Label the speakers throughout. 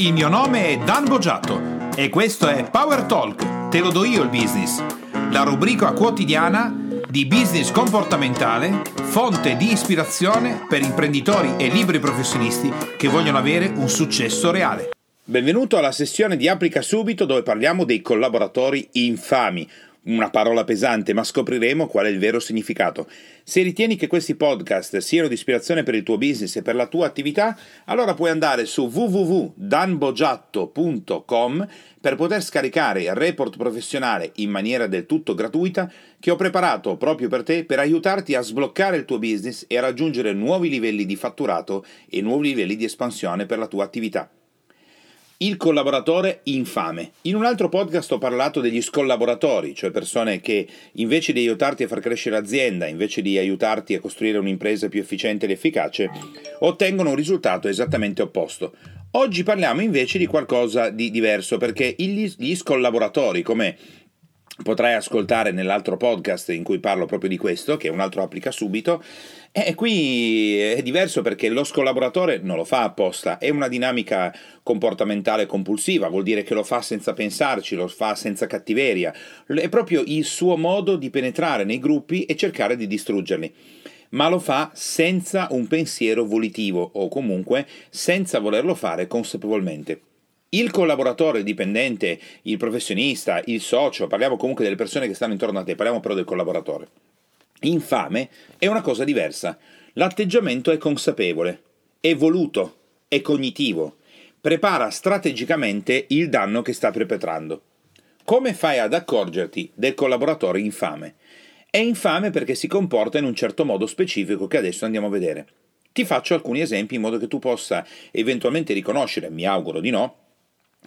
Speaker 1: Il mio nome è Dan Boggiato e questo è Power Talk, te lo do io il business, la rubrica quotidiana di business comportamentale, fonte di ispirazione per imprenditori e liberi professionisti che vogliono avere un successo reale. Benvenuto alla sessione di Applica Subito dove parliamo dei collaboratori infami una parola pesante, ma scopriremo qual è il vero significato. Se ritieni che questi podcast siano di ispirazione per il tuo business e per la tua attività, allora puoi andare su www.danbogiatto.com per poter scaricare il report professionale in maniera del tutto gratuita che ho preparato proprio per te per aiutarti a sbloccare il tuo business e a raggiungere nuovi livelli di fatturato e nuovi livelli di espansione per la tua attività. Il collaboratore infame. In un altro podcast ho parlato degli scollaboratori, cioè persone che invece di aiutarti a far crescere l'azienda, invece di aiutarti a costruire un'impresa più efficiente ed efficace, ottengono un risultato esattamente opposto. Oggi parliamo invece di qualcosa di diverso perché gli, scollaboratori, come potrai ascoltare nell'altro podcast in cui parlo proprio di questo, che un altro applica subito. E qui è diverso perché lo scollaboratore non lo fa apposta, è una dinamica comportamentale compulsiva, vuol dire che lo fa senza pensarci, lo fa senza cattiveria, è proprio il suo modo di penetrare nei gruppi e cercare di distruggerli ma lo fa senza un pensiero volitivo o comunque senza volerlo fare consapevolmente. Il collaboratore, il dipendente, il professionista, il socio, parliamo comunque delle persone che stanno intorno a te, parliamo però del collaboratore. Infame è una cosa diversa. L'atteggiamento è consapevole, è voluto, è cognitivo, prepara strategicamente il danno che sta perpetrando. Come fai ad accorgerti del collaboratore infame? È infame perché si comporta in un certo modo specifico che adesso andiamo a vedere. Ti faccio alcuni esempi in modo che tu possa eventualmente riconoscere, mi auguro di no,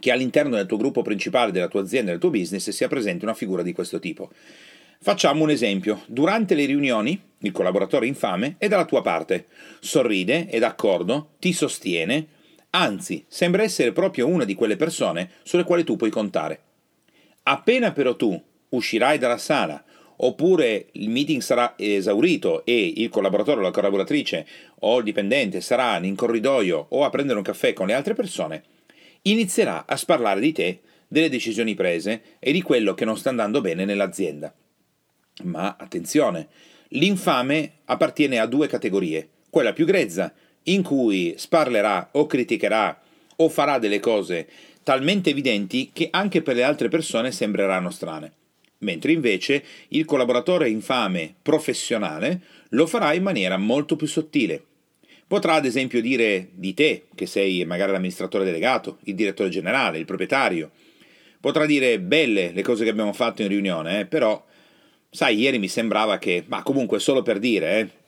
Speaker 1: che all'interno del tuo gruppo principale, della tua azienda, del tuo business sia presente una figura di questo tipo. Facciamo un esempio. Durante le riunioni, il collaboratore infame è dalla tua parte, sorride, è d'accordo, ti sostiene, anzi, sembra essere proprio una di quelle persone sulle quali tu puoi contare. Appena però tu uscirai dalla sala, oppure il meeting sarà esaurito e il collaboratore o la collaboratrice o il dipendente sarà in corridoio o a prendere un caffè con le altre persone, inizierà a sparlare di te, delle decisioni prese e di quello che non sta andando bene nell'azienda. Ma attenzione, l'infame appartiene a due categorie. Quella più grezza, in cui sparlerà o criticherà o farà delle cose talmente evidenti che anche per le altre persone sembreranno strane. Mentre invece il collaboratore infame professionale lo farà in maniera molto più sottile, Potrà ad esempio dire di te, che sei magari l'amministratore delegato, il direttore generale, il proprietario. Potrà dire belle le cose che abbiamo fatto in riunione, eh, però sai, ieri mi sembrava che, ma comunque solo per dire, eh.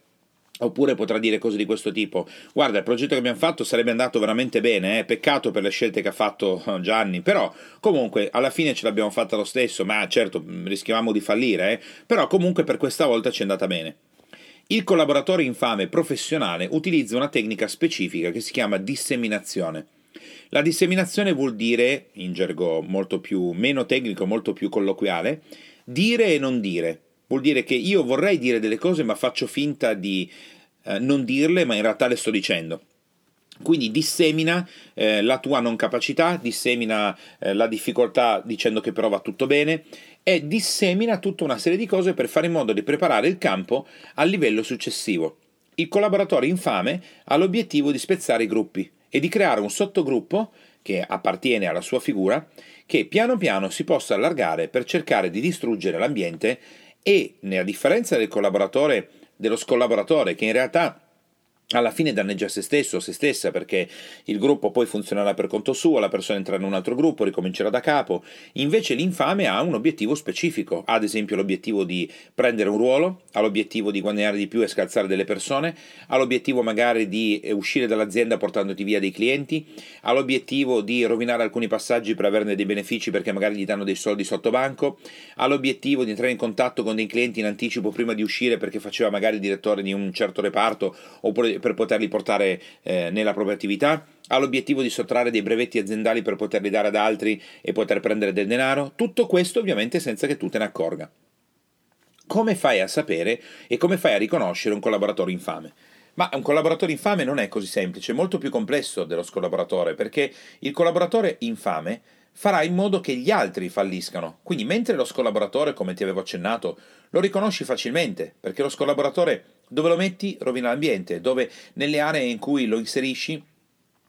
Speaker 1: Oppure potrà dire cose di questo tipo: Guarda, il progetto che abbiamo fatto sarebbe andato veramente bene, eh? peccato per le scelte che ha fatto eh, Gianni. Però, comunque, alla fine ce l'abbiamo fatta lo stesso. Ma certo, rischiavamo di fallire, eh? però comunque per questa volta ci è andata bene. Il collaboratore infame professionale utilizza una tecnica specifica che si chiama disseminazione. La disseminazione vuol dire, in gergo molto più meno tecnico, molto più colloquiale, dire e non dire. Vuol dire che io vorrei dire delle cose ma faccio finta di eh, non dirle, ma in realtà le sto dicendo. Quindi dissemina eh, la tua non capacità, dissemina eh, la difficoltà dicendo che però va tutto bene e dissemina tutta una serie di cose per fare in modo di preparare il campo al livello successivo. Il collaboratore infame ha l'obiettivo di spezzare i gruppi e di creare un sottogruppo che appartiene alla sua figura che piano piano si possa allargare per cercare di distruggere l'ambiente e, a differenza del collaboratore, dello scollaboratore che in realtà alla fine danneggia se stesso o se stessa perché il gruppo poi funzionerà per conto suo, la persona entrerà in un altro gruppo, ricomincerà da capo. Invece l'infame ha un obiettivo specifico, ha ad esempio l'obiettivo di prendere un ruolo, ha l'obiettivo di guadagnare di più e scalzare delle persone, ha l'obiettivo magari di eh, uscire dall'azienda portandoti via dei clienti, ha l'obiettivo di rovinare alcuni passaggi per averne dei benefici perché magari gli danno dei soldi sotto banco, ha l'obiettivo di entrare in contatto con dei clienti in anticipo prima di uscire perché faceva magari direttore di un certo reparto oppure per poterli portare eh, nella propria attività, ha l'obiettivo di sottrarre dei brevetti aziendali per poterli dare ad altri e poter prendere del denaro, tutto questo ovviamente senza che tu te ne accorga. Come fai a sapere e come fai a riconoscere un collaboratore infame? Ma un collaboratore infame non è così semplice, è molto più complesso dello collaboratore, perché il collaboratore infame farà in modo che gli altri falliscano. Quindi mentre lo collaboratore, come ti avevo accennato, lo riconosci facilmente, perché lo collaboratore dove lo metti rovina l'ambiente, dove nelle aree in cui lo inserisci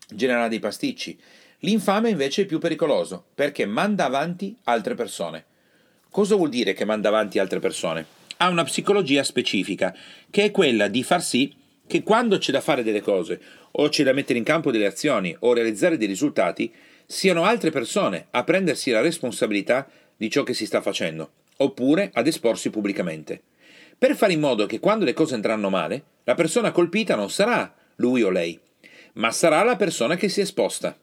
Speaker 1: genera dei pasticci. L'infame invece è più pericoloso, perché manda avanti altre persone. Cosa vuol dire che manda avanti altre persone? Ha una psicologia specifica, che è quella di far sì che quando c'è da fare delle cose, o c'è da mettere in campo delle azioni, o realizzare dei risultati, siano altre persone a prendersi la responsabilità di ciò che si sta facendo, oppure ad esporsi pubblicamente. Per fare in modo che quando le cose andranno male, la persona colpita non sarà lui o lei, ma sarà la persona che si è esposta.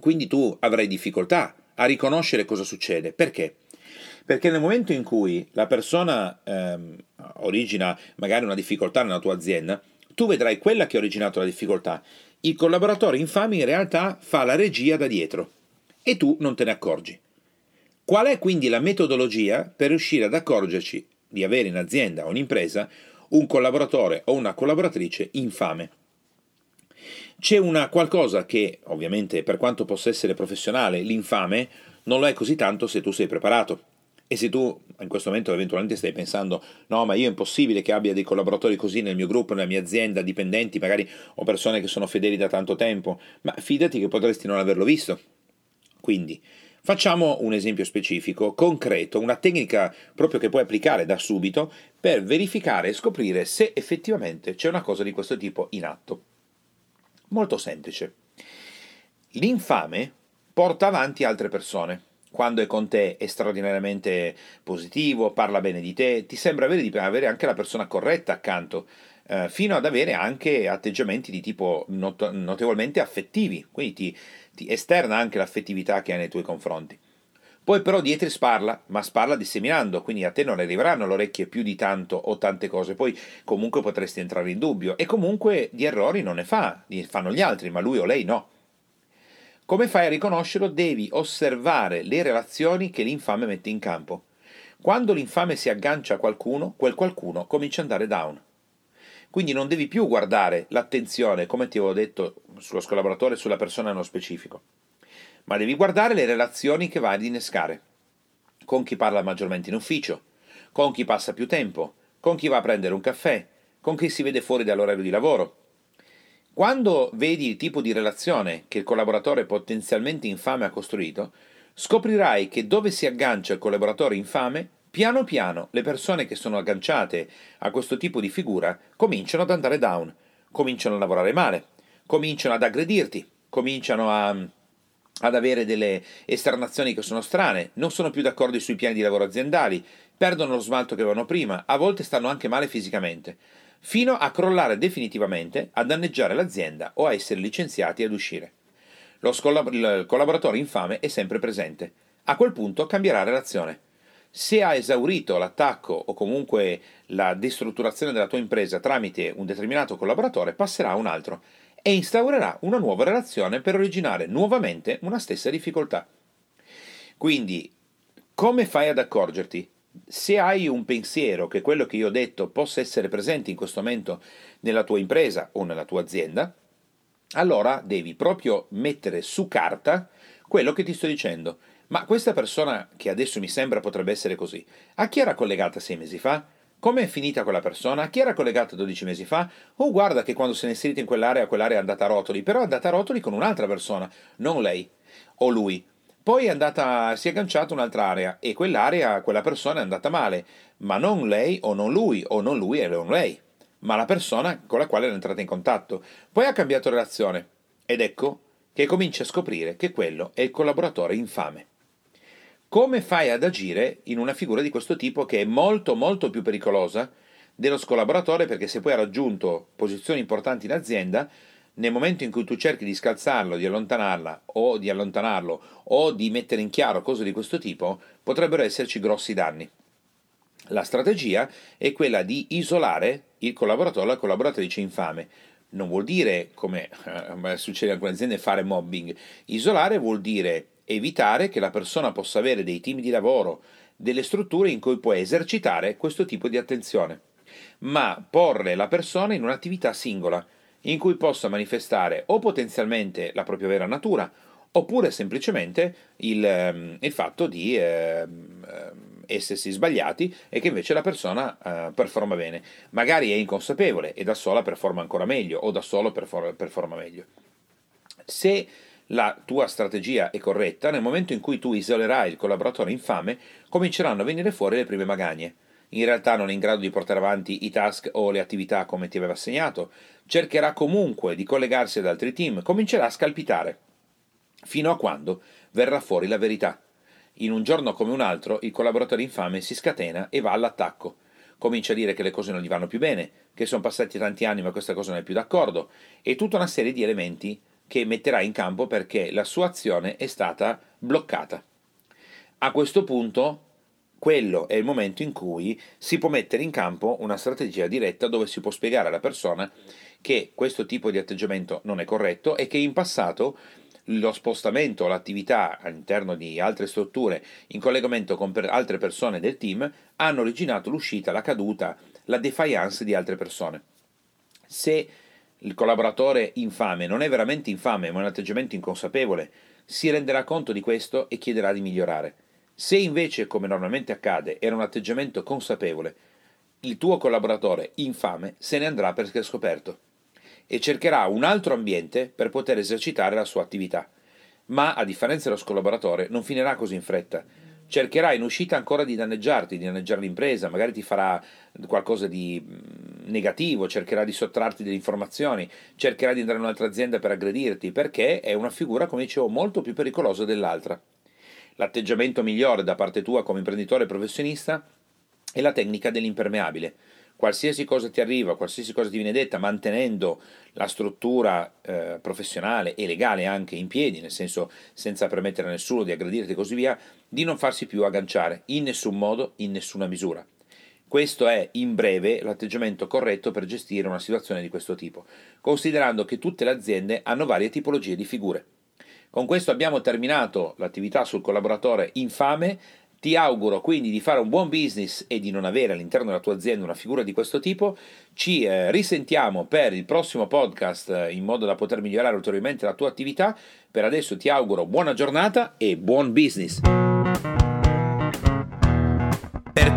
Speaker 1: Quindi tu avrai difficoltà a riconoscere cosa succede. Perché? Perché nel momento in cui la persona ehm, origina magari una difficoltà nella tua azienda, tu vedrai quella che ha originato la difficoltà. Il collaboratore infame in realtà fa la regia da dietro e tu non te ne accorgi. Qual è quindi la metodologia per riuscire ad accorgerci di avere in azienda o in impresa un collaboratore o una collaboratrice infame? C'è una qualcosa che, ovviamente, per quanto possa essere professionale, l'infame non lo è così tanto se tu sei preparato. E se tu in questo momento eventualmente stai pensando, no, ma io è impossibile che abbia dei collaboratori così nel mio gruppo, nella mia azienda, dipendenti, magari o persone che sono fedeli da tanto tempo, ma fidati che potresti non averlo visto. Quindi, facciamo un esempio specifico, concreto, una tecnica proprio che puoi applicare da subito per verificare e scoprire se effettivamente c'è una cosa di questo tipo in atto. Molto semplice. L'infame porta avanti altre persone. Quando è con te è straordinariamente positivo, parla bene di te, ti sembra avere, avere anche la persona corretta accanto, eh, fino ad avere anche atteggiamenti di tipo not- notevolmente affettivi, quindi ti, ti esterna anche l'affettività che ha nei tuoi confronti. Poi però dietro sparla, ma sparla disseminando, quindi a te non arriveranno all'orecchie più di tanto o tante cose, poi comunque potresti entrare in dubbio e comunque di errori non ne fa, li fanno gli altri, ma lui o lei no. Come fai a riconoscerlo? Devi osservare le relazioni che l'infame mette in campo. Quando l'infame si aggancia a qualcuno, quel qualcuno comincia ad andare down. Quindi non devi più guardare l'attenzione, come ti avevo detto, sullo collaboratore e sulla persona nello specifico ma devi guardare le relazioni che vai ad innescare. Con chi parla maggiormente in ufficio, con chi passa più tempo, con chi va a prendere un caffè, con chi si vede fuori dall'orario di lavoro. Quando vedi il tipo di relazione che il collaboratore potenzialmente infame ha costruito, scoprirai che dove si aggancia il collaboratore infame, piano piano le persone che sono agganciate a questo tipo di figura cominciano ad andare down, cominciano a lavorare male, cominciano ad aggredirti, cominciano a ad avere delle esternazioni che sono strane, non sono più d'accordo sui piani di lavoro aziendali, perdono lo smalto che avevano prima, a volte stanno anche male fisicamente, fino a crollare definitivamente, a danneggiare l'azienda o a essere licenziati ad uscire. Lo scollab- collaboratore infame è sempre presente. A quel punto cambierà relazione. Se ha esaurito l'attacco o comunque la destrutturazione della tua impresa tramite un determinato collaboratore, passerà a un altro e instaurerà una nuova relazione per originare nuovamente una stessa difficoltà. Quindi, come fai ad accorgerti? Se hai un pensiero che quello che io ho detto possa essere presente in questo momento nella tua impresa o nella tua azienda, allora devi proprio mettere su carta quello che ti sto dicendo. Ma questa persona che adesso mi sembra potrebbe essere così, a chi era collegata sei mesi fa? Come è finita quella persona? Chi era collegato 12 mesi fa? Oh, guarda che quando se ne è inserito in quell'area, quell'area è andata a rotoli, però è andata a rotoli con un'altra persona, non lei o lui. Poi è andata, si è agganciata un'altra area e quell'area, quella persona è andata male, ma non lei o non lui, o non lui e non lei, ma la persona con la quale è entrata in contatto. Poi ha cambiato relazione ed ecco che comincia a scoprire che quello è il collaboratore infame. Come fai ad agire in una figura di questo tipo che è molto molto più pericolosa dello scolaboratore perché se poi ha raggiunto posizioni importanti in azienda, nel momento in cui tu cerchi di scalzarlo, di allontanarla o di allontanarlo o di mettere in chiaro cose di questo tipo, potrebbero esserci grossi danni. La strategia è quella di isolare il collaboratore o la collaboratrice infame. Non vuol dire, come eh, succede in alcune aziende, fare mobbing. Isolare vuol dire evitare che la persona possa avere dei team di lavoro, delle strutture in cui può esercitare questo tipo di attenzione. ma porre la persona in un'attività singola, in cui possa manifestare o potenzialmente la propria vera natura, oppure semplicemente il, ehm, il fatto di eh, essersi sbagliati e che invece la persona eh, performa bene. Magari è inconsapevole e da sola performa ancora meglio o da solo performa, meglio. Se la tua strategia è corretta, nel momento in cui tu isolerai il collaboratore infame, cominceranno a venire fuori le prime magagne. In realtà non è in grado di portare avanti i task o le attività come ti aveva assegnato, cercherà comunque di collegarsi ad altri team, comincerà a scalpitare, fino a quando verrà fuori la verità. In un giorno come un altro, il collaboratore infame si scatena e va all'attacco. Comincia a dire che le cose non gli vanno più bene, che sono passati tanti anni ma questa cosa non è più d'accordo, e tutta una serie di elementi che metterà in campo perché la sua azione è stata bloccata. A questo punto, quello è il momento in cui si può mettere in campo una strategia diretta dove si può spiegare alla persona che questo tipo di atteggiamento non è corretto e che in passato lo spostamento o l'attività all'interno di altre strutture in collegamento con per altre persone del team hanno originato l'uscita, la caduta, la defiance di altre persone. Se il collaboratore infame non è veramente infame, ma è un atteggiamento inconsapevole, si renderà conto di questo e chiederà di migliorare. Se invece, come normalmente accade, era un atteggiamento consapevole, il tuo collaboratore infame se ne andrà perché è scoperto e cercherà un altro ambiente per poter esercitare la sua attività. Ma, a differenza dello collaboratore, non finirà così in fretta. Cercherà in uscita ancora di danneggiarti, di danneggiare l'impresa, magari ti farà qualcosa di mm, negativo, cercherà di sottrarti delle informazioni, cercherà di andare in un'altra azienda per aggredirti, perché è una figura, come dicevo, molto più pericolosa dell'altra. L'atteggiamento migliore da parte tua come imprenditore professionista è la tecnica dell'impermeabile qualsiasi cosa ti arriva, qualsiasi cosa ti viene detta, mantenendo la struttura eh, professionale e legale anche in piedi, nel senso senza permettere a nessuno di aggredirti e così via, di non farsi più agganciare in nessun modo, in nessuna misura. Questo è in breve l'atteggiamento corretto per gestire una situazione di questo tipo, considerando che tutte le aziende hanno varie tipologie di figure. Con questo abbiamo terminato l'attività sul collaboratore infame, ti auguro quindi di fare un buon business e di non avere all'interno della tua azienda una figura di questo tipo. Ci eh, risentiamo per il prossimo podcast eh, in modo da poter migliorare ulteriormente la tua attività. Per adesso ti auguro buona giornata e buon business.